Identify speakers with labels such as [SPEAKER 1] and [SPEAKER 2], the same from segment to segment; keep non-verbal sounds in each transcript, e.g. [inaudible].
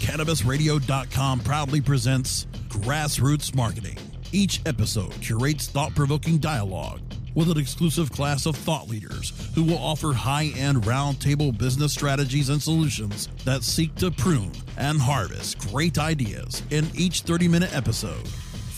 [SPEAKER 1] CannabisRadio.com proudly presents Grassroots Marketing. Each episode curates thought provoking dialogue with an exclusive class of thought leaders who will offer high end roundtable business strategies and solutions that seek to prune and harvest great ideas in each 30 minute episode.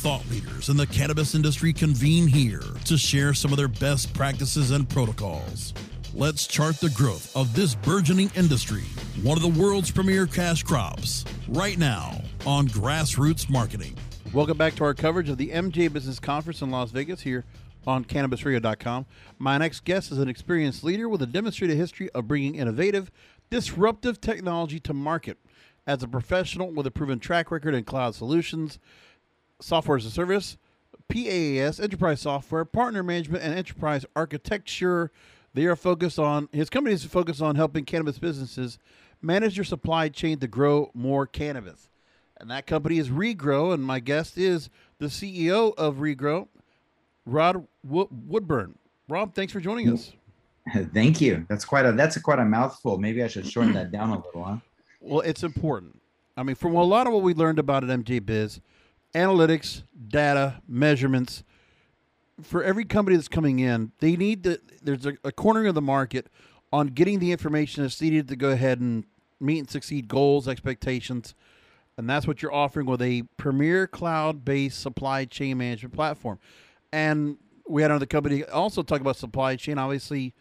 [SPEAKER 1] Thought leaders in the cannabis industry convene here to share some of their best practices and protocols. Let's chart the growth of this burgeoning industry, one of the world's premier cash crops, right now on Grassroots Marketing.
[SPEAKER 2] Welcome back to our coverage of the MJ Business Conference in Las Vegas here on CannabisRadio.com. My next guest is an experienced leader with a demonstrated history of bringing innovative, disruptive technology to market. As a professional with a proven track record in cloud solutions, software as a service, PaaS, enterprise software, partner management, and enterprise architecture, they are focused on his company is focused on helping cannabis businesses manage their supply chain to grow more cannabis. And that company is Regrow, and my guest is the CEO of Regrow, Rod Woodburn. Rob, thanks for joining us. [laughs]
[SPEAKER 3] Thank you. That's quite a that's a quite a mouthful. Maybe I should shorten that down a little, huh?
[SPEAKER 2] Well, it's important. I mean, from a lot of what we learned about at MJ Biz, analytics, data, measurements. For every company that's coming in, they need the there's a, a cornering of the market on getting the information that's needed to go ahead and meet and succeed goals, expectations, and that's what you're offering with a premier cloud-based supply chain management platform. And we had another company also talk about supply chain. Obviously,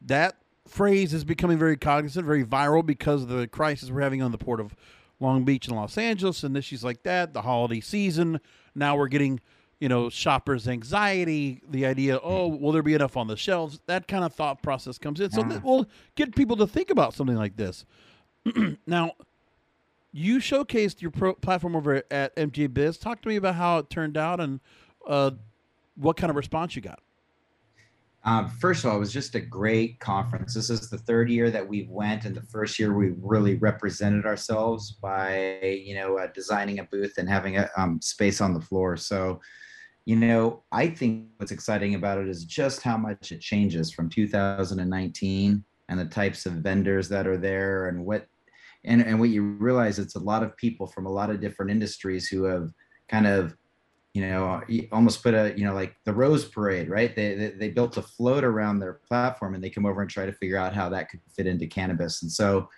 [SPEAKER 2] that phrase is becoming very cognizant, very viral because of the crisis we're having on the port of Long Beach and Los Angeles and issues like that. The holiday season. Now we're getting, you know, shoppers' anxiety. The idea, oh, will there be enough on the shelves? That kind of thought process comes in. So that will get people to think about something like this. [clears throat] now, you showcased your pro- platform over at MJ Biz. Talk to me about how it turned out and uh, what kind of response you got?
[SPEAKER 3] Um, first of all, it was just a great conference. This is the third year that we went, and the first year we really represented ourselves by, you know, uh, designing a booth and having a um, space on the floor. So, you know, I think what's exciting about it is just how much it changes from 2019 and the types of vendors that are there, and what, and and what you realize it's a lot of people from a lot of different industries who have kind of you know almost put a you know like the rose parade right? They, they, they built a float around their platform and they come over and try to figure out how that could fit into cannabis. And so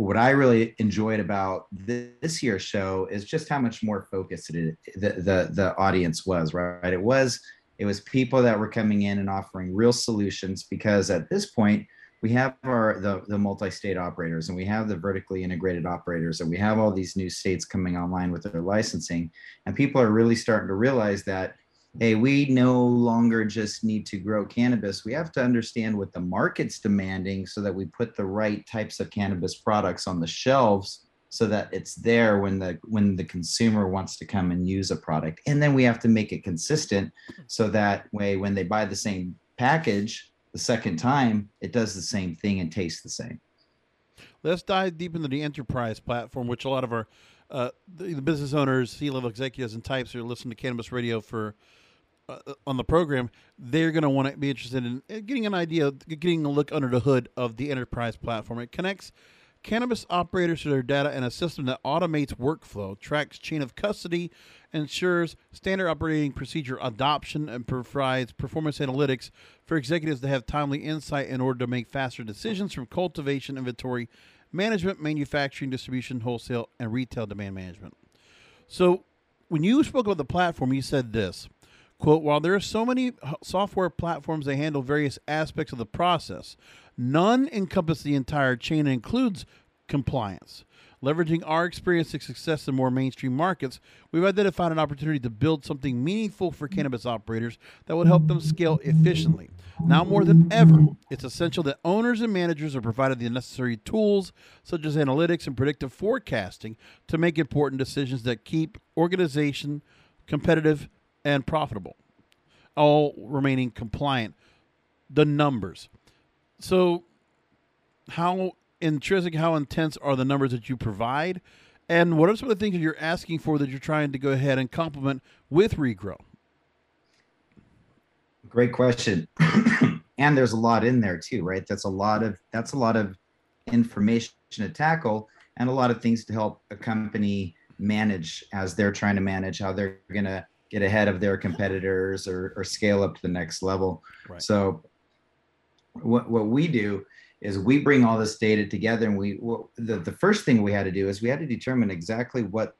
[SPEAKER 3] what i really enjoyed about this year's show is just how much more focused it, the, the the audience was right? It was it was people that were coming in and offering real solutions because at this point we have our the, the multi-state operators and we have the vertically integrated operators and we have all these new states coming online with their licensing and people are really starting to realize that hey we no longer just need to grow cannabis we have to understand what the market's demanding so that we put the right types of cannabis products on the shelves so that it's there when the when the consumer wants to come and use a product and then we have to make it consistent so that way when they buy the same package the second time, it does the same thing and tastes the same.
[SPEAKER 2] Let's dive deep into the enterprise platform, which a lot of our uh, the, the, business owners, C-level executives, and types who are listening to Cannabis Radio for uh, on the program, they're going to want to be interested in getting an idea, getting a look under the hood of the enterprise platform. It connects cannabis operators to their data in a system that automates workflow, tracks chain of custody, ensures standard operating procedure adoption, and provides performance analytics for executives to have timely insight in order to make faster decisions from cultivation, inventory, management, manufacturing, distribution, wholesale, and retail demand management. So, when you spoke about the platform, you said this quote while there are so many software platforms that handle various aspects of the process none encompass the entire chain and includes compliance. Leveraging our experience and success in more mainstream markets, we've identified an opportunity to build something meaningful for cannabis operators that would help them scale efficiently. Now more than ever, it's essential that owners and managers are provided the necessary tools, such as analytics and predictive forecasting, to make important decisions that keep organization competitive and profitable, all remaining compliant. The numbers. So, how intrinsic, how intense are the numbers that you provide? And what are some of the things that you're asking for that you're trying to go ahead and complement with regrow?
[SPEAKER 3] Great question. [coughs] and there's a lot in there too, right? That's a lot of that's a lot of information to tackle and a lot of things to help a company manage as they're trying to manage how they're going to get ahead of their competitors or, or scale up to the next level. Right. So what, what we do is we bring all this data together and we the, the first thing we had to do is we had to determine exactly what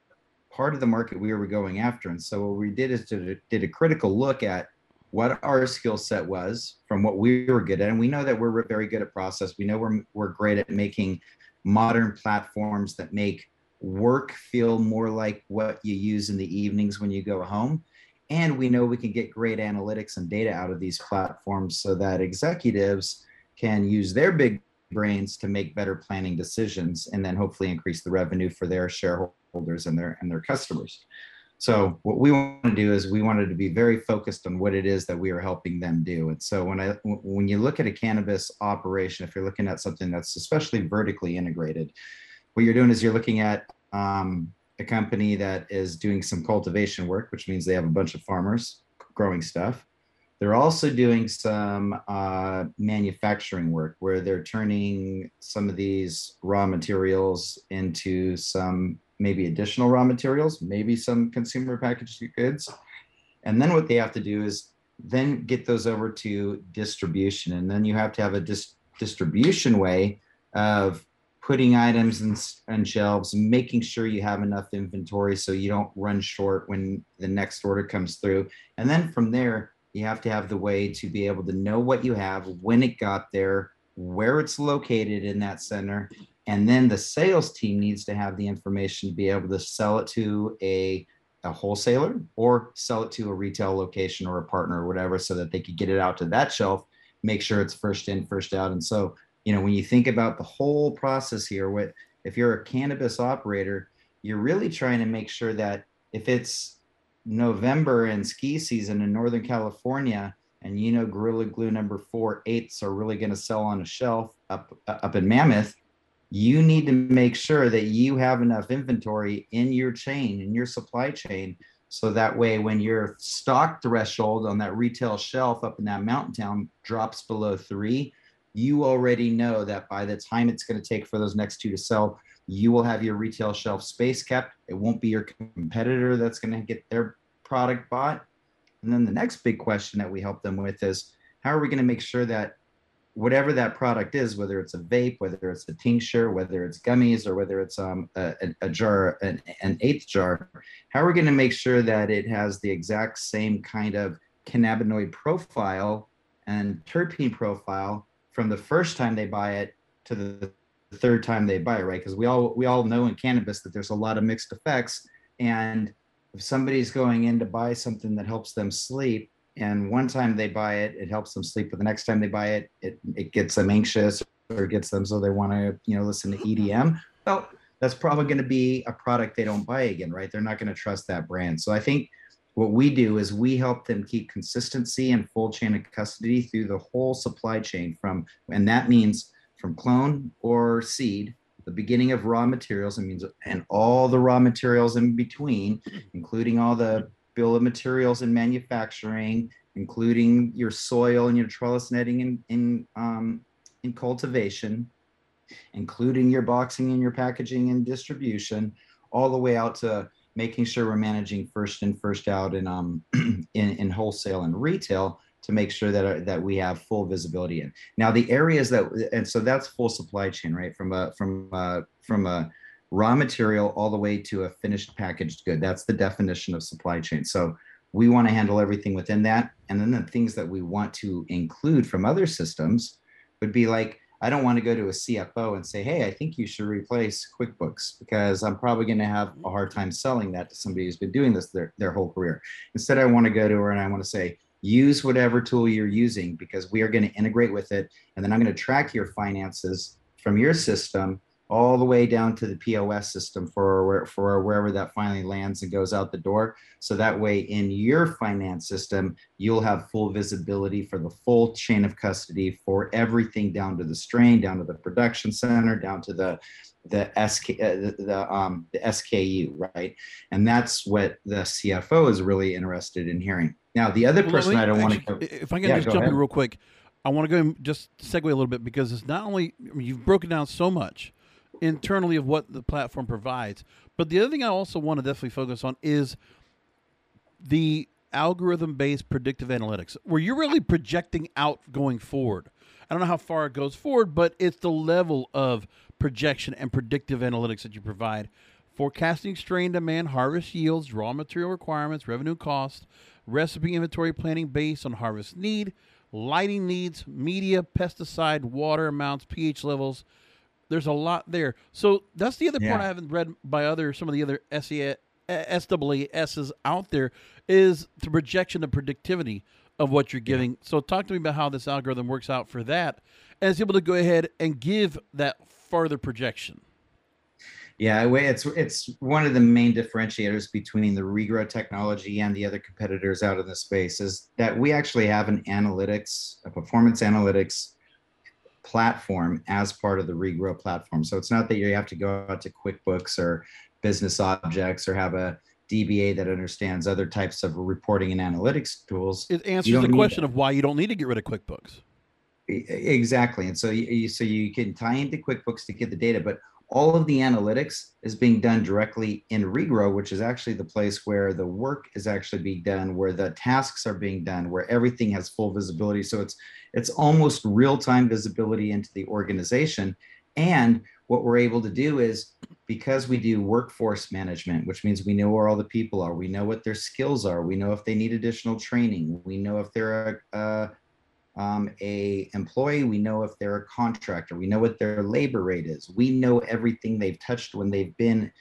[SPEAKER 3] part of the market we were going after. And so what we did is to, did a critical look at what our skill set was from what we were good at. And we know that we're very good at process. We know we're, we're great at making modern platforms that make work feel more like what you use in the evenings when you go home and we know we can get great analytics and data out of these platforms so that executives can use their big brains to make better planning decisions and then hopefully increase the revenue for their shareholders and their and their customers. So what we want to do is we wanted to be very focused on what it is that we are helping them do. And so when I when you look at a cannabis operation, if you're looking at something that's especially vertically integrated, what you're doing is you're looking at um, a company that is doing some cultivation work, which means they have a bunch of farmers growing stuff. They're also doing some uh, manufacturing work where they're turning some of these raw materials into some maybe additional raw materials, maybe some consumer packaged goods. And then what they have to do is then get those over to distribution. And then you have to have a dis- distribution way of putting items in, on shelves, making sure you have enough inventory so you don't run short when the next order comes through. And then from there, you have to have the way to be able to know what you have, when it got there, where it's located in that center. And then the sales team needs to have the information to be able to sell it to a, a wholesaler or sell it to a retail location or a partner or whatever so that they could get it out to that shelf, make sure it's first in, first out. And so, you know, when you think about the whole process here, what if you're a cannabis operator, you're really trying to make sure that if it's November and ski season in Northern California, and you know Gorilla Glue number four eighths are really going to sell on a shelf up up in Mammoth, you need to make sure that you have enough inventory in your chain, in your supply chain, so that way when your stock threshold on that retail shelf up in that mountain town drops below three, you already know that by the time it's going to take for those next two to sell, you will have your retail shelf space kept. It won't be your competitor that's going to get their product bought. And then the next big question that we help them with is how are we going to make sure that whatever that product is, whether it's a vape, whether it's a tincture, whether it's gummies, or whether it's um, a, a jar, an, an eighth jar, how are we going to make sure that it has the exact same kind of cannabinoid profile and terpene profile from the first time they buy it to the third time they buy it, right? Because we all we all know in cannabis that there's a lot of mixed effects, and if somebody's going in to buy something that helps them sleep, and one time they buy it, it helps them sleep, but the next time they buy it, it it gets them anxious or gets them so they want to you know listen to EDM. Well, that's probably going to be a product they don't buy again, right? They're not going to trust that brand. So I think what we do is we help them keep consistency and full chain of custody through the whole supply chain from, and that means from clone or seed, the beginning of raw materials, and means and all the raw materials in between, including all the bill of materials in manufacturing, including your soil and your trellis netting in in um, in cultivation, including your boxing and your packaging and distribution, all the way out to making sure we're managing first in, first out in um [clears throat] in, in wholesale and retail to make sure that uh, that we have full visibility in. Now the areas that and so that's full supply chain, right? From a from a, from a raw material all the way to a finished packaged good. That's the definition of supply chain. So we want to handle everything within that, and then the things that we want to include from other systems would be like I don't want to go to a CFO and say, hey, I think you should replace QuickBooks because I'm probably going to have a mm-hmm. hard time selling that to somebody who's been doing this their, their whole career. Instead, I want to go to her and I want to say, use whatever tool you're using because we are going to integrate with it. And then I'm going to track your finances from your system all the way down to the POS system for for wherever that finally lands and goes out the door. So that way, in your finance system, you'll have full visibility for the full chain of custody for everything down to the strain, down to the production center, down to the the SK uh, the, the um the SKU, right? And that's what the CFO is really interested in hearing. Now, the other well, person I don't want
[SPEAKER 2] to. If I can yeah, just jump ahead. in real quick, I want to go and just segue a little bit because it's not only I mean, you've broken down so much internally of what the platform provides. But the other thing I also want to definitely focus on is the algorithm based predictive analytics, where you're really projecting out going forward. I don't know how far it goes forward, but it's the level of projection and predictive analytics that you provide. Forecasting strain demand, harvest yields, raw material requirements, revenue cost, recipe inventory planning based on harvest need, lighting needs, media, pesticide, water amounts, pH levels, there's a lot there. So that's the other yeah. part I haven't read by other some of the other SEA, eh, SWASs out there is the projection of predictivity of what you're giving. Yeah. So talk to me about how this algorithm works out for that, and is able to go ahead and give that further projection.
[SPEAKER 3] Yeah, it's it's one of the main differentiators between the regrow technology and the other competitors out in the space is that we actually have an analytics, a performance analytics platform as part of the regrow platform. So it's not that you have to go out to QuickBooks or business objects or have a DBA that understands other types of reporting and analytics tools.
[SPEAKER 2] It answers the question of why you don't need to get rid of QuickBooks.
[SPEAKER 3] Exactly. And so you, so you can tie into QuickBooks to get the data, but all of the analytics is being done directly in Regrow, which is actually the place where the work is actually being done, where the tasks are being done, where everything has full visibility. So it's it's almost real-time visibility into the organization. And what we're able to do is because we do workforce management, which means we know where all the people are, we know what their skills are, we know if they need additional training, we know if they're a, a um, a employee we know if they're a contractor we know what their labor rate is we know everything they've touched when they've been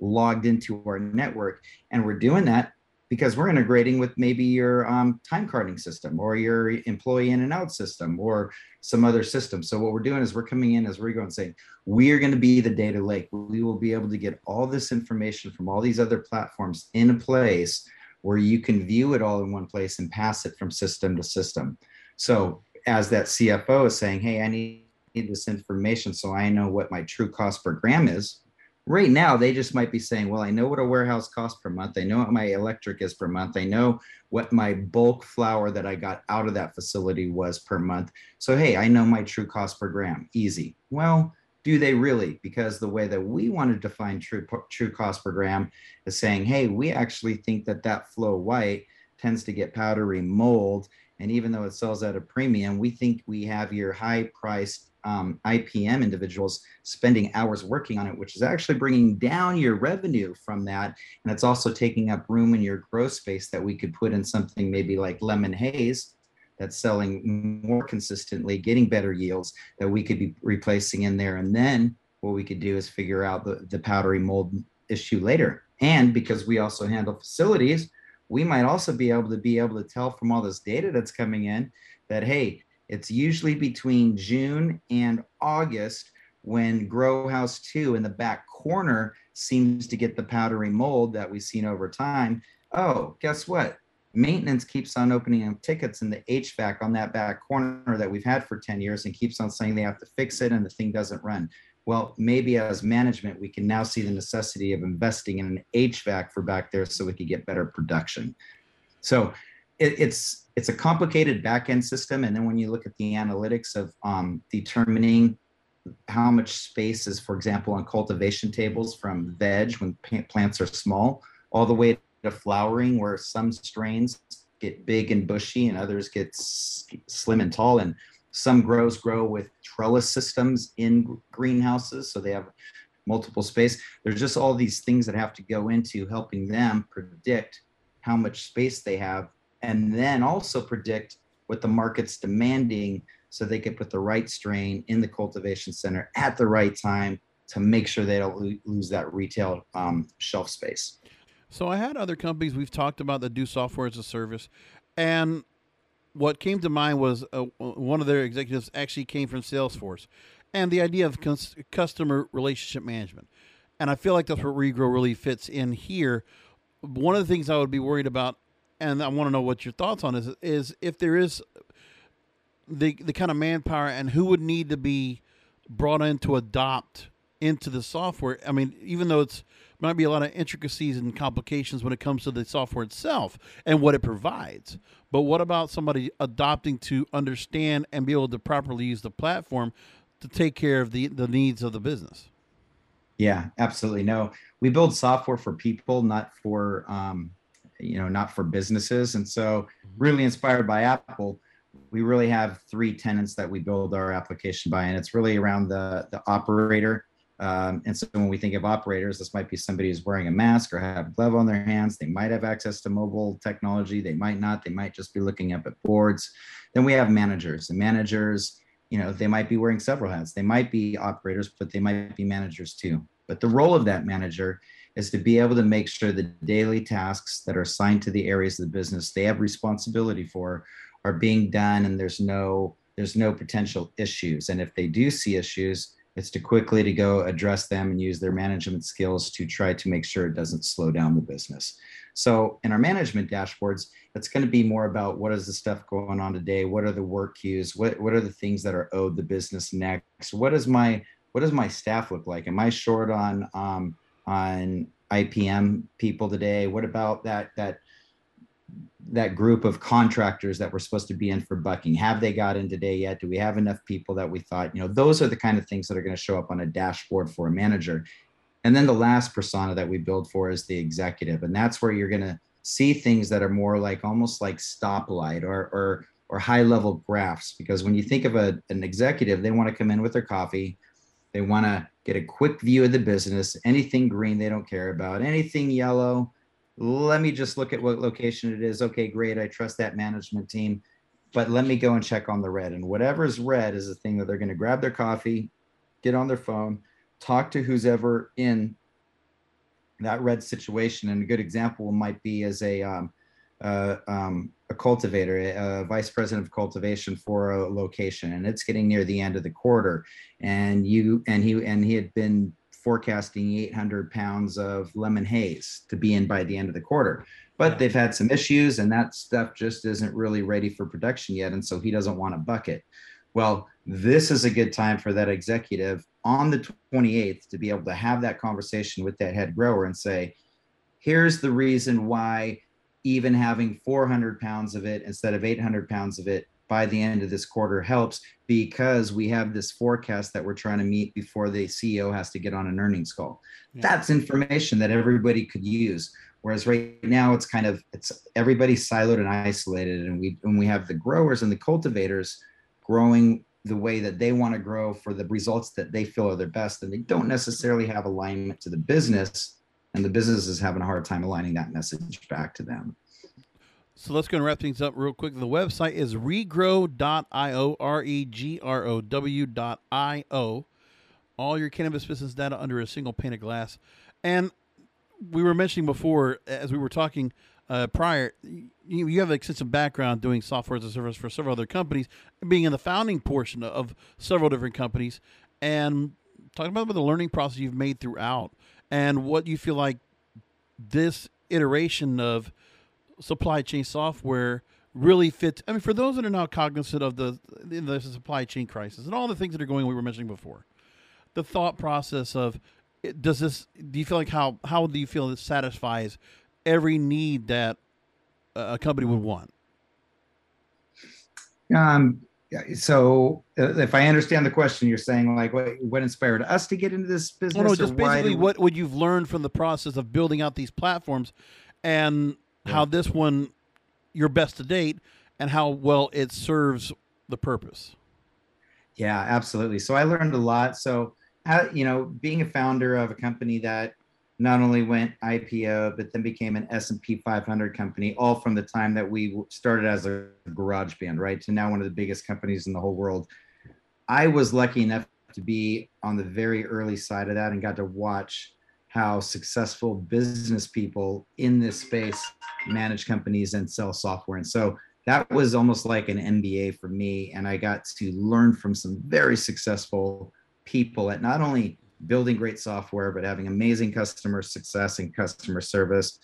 [SPEAKER 3] logged into our network. And we're doing that because we're integrating with maybe your um, time carding system or your employee in and out system or some other system. So what we're doing is we're coming in as we're going saying we're going to be the data lake. We will be able to get all this information from all these other platforms in a place where you can view it all in one place and pass it from system to system so as that CFO is saying, hey, I need this information so I know what my true cost per gram is. Right now, they just might be saying, well, I know what a warehouse costs per month. I know what my electric is per month. I know what my bulk flower that I got out of that facility was per month. So, hey, I know my true cost per gram. Easy. Well, do they really? Because the way that we want to define true, true cost per gram is saying, hey, we actually think that that flow white tends to get powdery mold and even though it sells at a premium, we think we have your high priced um, IPM individuals spending hours working on it, which is actually bringing down your revenue from that. And it's also taking up room in your growth space that we could put in something maybe like Lemon Haze that's selling more consistently, getting better yields that we could be replacing in there. And then what we could do is figure out the, the powdery mold issue later. And because we also handle facilities, we might also be able to be able to tell from all this data that's coming in that hey it's usually between june and august when grow house 2 in the back corner seems to get the powdery mold that we've seen over time. Oh guess what? Maintenance keeps on opening up tickets in the hvac on that back corner that we've had for 10 years and keeps on saying they have to fix it and the thing doesn't run well, maybe as management, we can now see the necessity of investing in an HVAC for back there so we could get better production. So it, it's it's a complicated back end system, and then when you look at the analytics of um, determining how much space is, for example, on cultivation tables from veg when plants are small, all the way to flowering, where some strains get big and bushy and others get slim and tall, and some grows grow with trellis systems in greenhouses, so they have multiple space. There's just all these things that have to go into helping them predict how much space they have, and then also predict what the market's demanding so they can put the right strain in the cultivation center at the right time to make sure they don't lose that retail um, shelf space.
[SPEAKER 2] So I had other companies we've talked about that do software as a service, and what came to mind was uh, one of their executives actually came from Salesforce, and the idea of cus- customer relationship management. And I feel like that's where Regrow really fits in here. One of the things I would be worried about, and I want to know what your thoughts on is, is if there is the the kind of manpower and who would need to be brought in to adopt into the software. I mean, even though it's might be a lot of intricacies and complications when it comes to the software itself and what it provides. But what about somebody adopting to understand and be able to properly use the platform to take care of the, the needs of the business?
[SPEAKER 3] Yeah, absolutely. No, we build software for people, not for um, you know, not for businesses. And so, mm-hmm. really inspired by Apple, we really have three tenants that we build our application by, and it's really around the the operator um, and so when we think of operators, this might be somebody who's wearing a mask or have a glove on their hands. They might have access to mobile technology. They might not. They might just be looking up at boards. Then we have managers. And managers, you know, they might be wearing several hats. They might be operators, but they might be managers too. But the role of that manager is to be able to make sure the daily tasks that are assigned to the areas of the business they have responsibility for are being done and there's no there's no potential issues. And if they do see issues, it's to quickly to go address them and use their management skills to try to make sure it doesn't slow down the business. So in our management dashboards, it's going to be more about what is the stuff going on today? What are the work queues? What what are the things that are owed the business next? What is my what does my staff look like? Am I short on um, on IPM people today? What about that that that group of contractors that were supposed to be in for bucking. Have they got in today yet? Do we have enough people that we thought you know those are the kind of things that are going to show up on a dashboard for a manager. And then the last persona that we build for is the executive and that's where you're going to see things that are more like almost like stoplight or or or high level graphs because when you think of a, an executive they want to come in with their coffee they want to get a quick view of the business anything green they don't care about anything yellow let me just look at what location it is. Okay, great. I trust that management team, but let me go and check on the red. And whatever is red is the thing that they're going to grab their coffee, get on their phone, talk to who's ever in that red situation. And a good example might be as a um, uh, um, a cultivator, a, vice president of cultivation for a location, and it's getting near the end of the quarter, and you and he and he had been forecasting 800 pounds of lemon haze to be in by the end of the quarter. But yeah. they've had some issues, and that stuff just isn't really ready for production yet. And so he doesn't want a bucket. Well, this is a good time for that executive on the 28th to be able to have that conversation with that head grower and say, here's the reason why even having 400 pounds of it instead of 800 pounds of it by the end of this quarter helps because we have this forecast that we're trying to meet before the CEO has to get on an earnings call. Yeah. That's information that everybody could use. Whereas right now it's kind of it's everybody's siloed and isolated, and we when we have the growers and the cultivators growing the way that they want to grow for the results that they feel are their best, and they don't necessarily have alignment to the business, and the business is having a hard time aligning that message back to them.
[SPEAKER 2] So let's go and wrap things up real quick. The website is regrow.io, R E G R O W.io. All your cannabis business data under a single pane of glass. And we were mentioning before, as we were talking uh, prior, you, you have extensive background doing software as a service for several other companies, being in the founding portion of several different companies, and talking about the learning process you've made throughout and what you feel like this iteration of supply chain software really fits. I mean, for those that are now cognizant of the the supply chain crisis and all the things that are going, we were mentioning before, the thought process of does this? Do you feel like how how do you feel this satisfies every need that a company would want?
[SPEAKER 3] Um. So, uh, if I understand the question, you're saying like, what, what inspired us to get into this business?
[SPEAKER 2] Oh, no, just basically what what you've learned from the process of building out these platforms, and how this one your best to date and how well it serves the purpose.
[SPEAKER 3] Yeah, absolutely. So I learned a lot. So, uh, you know, being a founder of a company that not only went IPO, but then became an S&P 500 company, all from the time that we started as a garage band, right? To now one of the biggest companies in the whole world. I was lucky enough to be on the very early side of that and got to watch how successful business people in this space manage companies and sell software. And so that was almost like an MBA for me. And I got to learn from some very successful people at not only building great software, but having amazing customer success and customer service,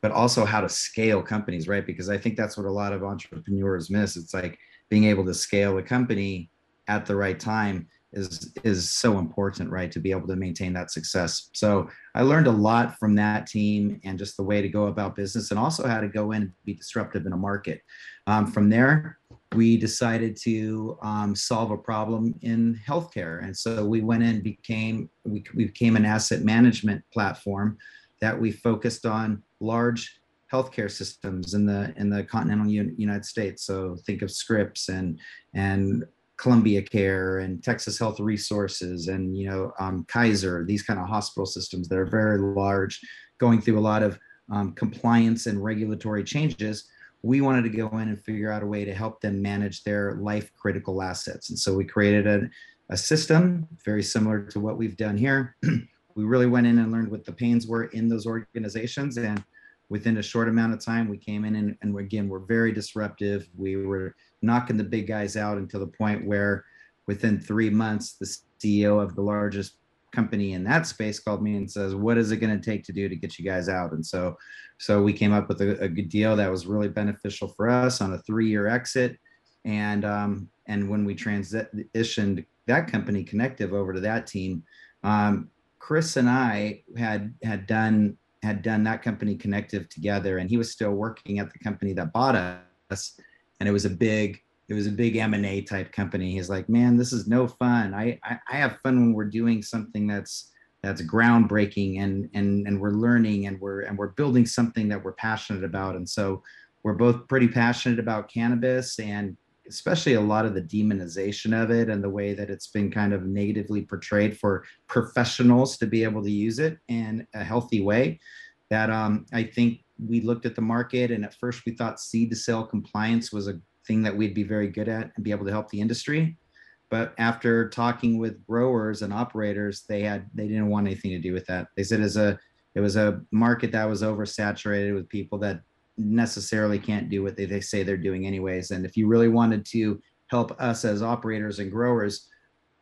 [SPEAKER 3] but also how to scale companies, right? Because I think that's what a lot of entrepreneurs miss. It's like being able to scale a company at the right time is is so important right to be able to maintain that success. So i learned a lot from that team and just the way to go about business and also how to go in and be disruptive in a market. Um, from there we decided to um, solve a problem in healthcare. And so we went in became we, we became an asset management platform that we focused on large healthcare systems in the in the continental United States. So think of Scripps and and Columbia Care and Texas Health Resources and you know um, Kaiser, these kind of hospital systems that are very large, going through a lot of um, compliance and regulatory changes. We wanted to go in and figure out a way to help them manage their life critical assets, and so we created a, a system very similar to what we've done here. [clears throat] we really went in and learned what the pains were in those organizations, and within a short amount of time, we came in and, and again, we're very disruptive. We were knocking the big guys out until the point where within three months, the CEO of the largest company in that space called me and says, "What is it going to take to do to get you guys out?" And so, so we came up with a, a good deal that was really beneficial for us on a three-year exit. And um, and when we transitioned that company, Connective, over to that team, um, Chris and I had had done had done that company Connective together, and he was still working at the company that bought us. And it was a big it was a big m&a type company. He's like man this is no fun. I, I i have fun when we're doing something that's that's groundbreaking and and and we're learning and we're and we're building something that we're passionate about. And so we're both pretty passionate about cannabis and especially a lot of the demonization of it and the way that it's been kind of negatively portrayed for professionals to be able to use it in a healthy way that um, i think we looked at the market and at first we thought seed to sale compliance was a thing that we'd be very good at and be able to help the industry. But after talking with growers and operators they had they didn't want anything to do with that. They said as a it was a market that was oversaturated with people that necessarily can't do what they, they say they're doing anyways and if you really wanted to help us as operators and growers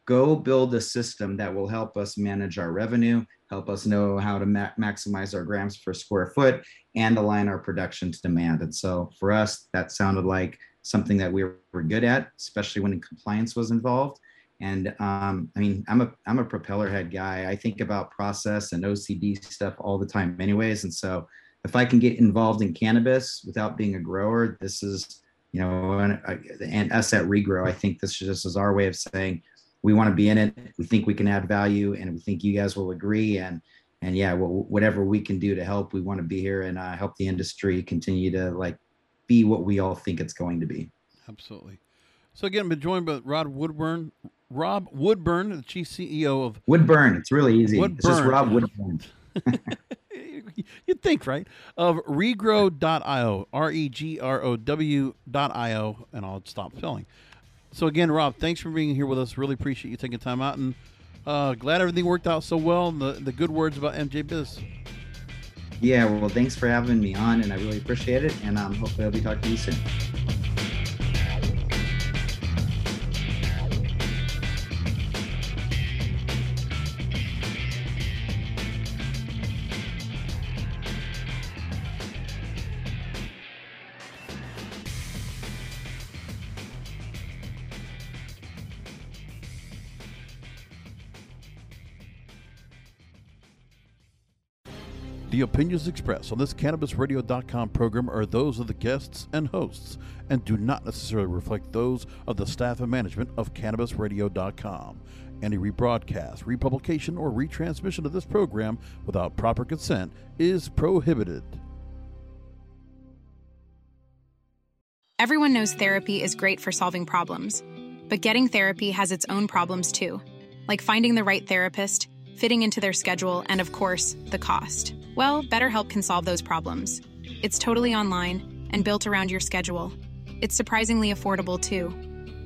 [SPEAKER 3] go build a system that will help us manage our revenue help us know how to ma- maximize our grams per square foot and align our production to demand. And so for us, that sounded like something that we were good at, especially when compliance was involved. And um, I mean, I'm a I'm a propeller head guy. I think about process and OCD stuff all the time, anyways. And so if I can get involved in cannabis without being a grower, this is you know, and, and us at Regrow, I think this just is our way of saying we want to be in it. We think we can add value, and we think you guys will agree. And and yeah, well, whatever we can do to help, we want to be here and uh, help the industry continue to like be what we all think it's going to be.
[SPEAKER 2] Absolutely. So again, been joined by Rod Woodburn, Rob Woodburn, the chief CEO of
[SPEAKER 3] Woodburn. It's really easy. Woodburn. It's just Rob Woodburn. [laughs] [laughs]
[SPEAKER 2] You'd think, right? Of regrow.io, R E G R O W.io, and I'll stop filling. So again, Rob, thanks for being here with us. Really appreciate you taking time out, and uh, glad everything worked out so well. And the the good words about MJ Biz.
[SPEAKER 3] Yeah, well, thanks for having me on, and I really appreciate it. And um, hopefully, I'll be talking to you soon.
[SPEAKER 1] The opinions expressed on this CannabisRadio.com program are those of the guests and hosts and do not necessarily reflect those of the staff and management of CannabisRadio.com. Any rebroadcast, republication, or retransmission of this program without proper consent is prohibited.
[SPEAKER 4] Everyone knows therapy is great for solving problems, but getting therapy has its own problems too, like finding the right therapist fitting into their schedule, and of course, the cost. Well, BetterHelp can solve those problems. It's totally online and built around your schedule. It's surprisingly affordable too.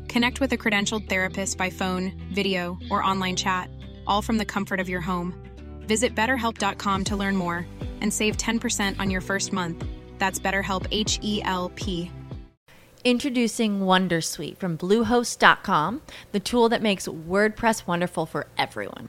[SPEAKER 4] Connect with a credentialed therapist by phone, video, or online chat, all from the comfort of your home. Visit betterhelp.com to learn more and save 10% on your first month. That's BetterHelp H E L P.
[SPEAKER 5] Introducing Wondersuite from Bluehost.com, the tool that makes WordPress wonderful for everyone.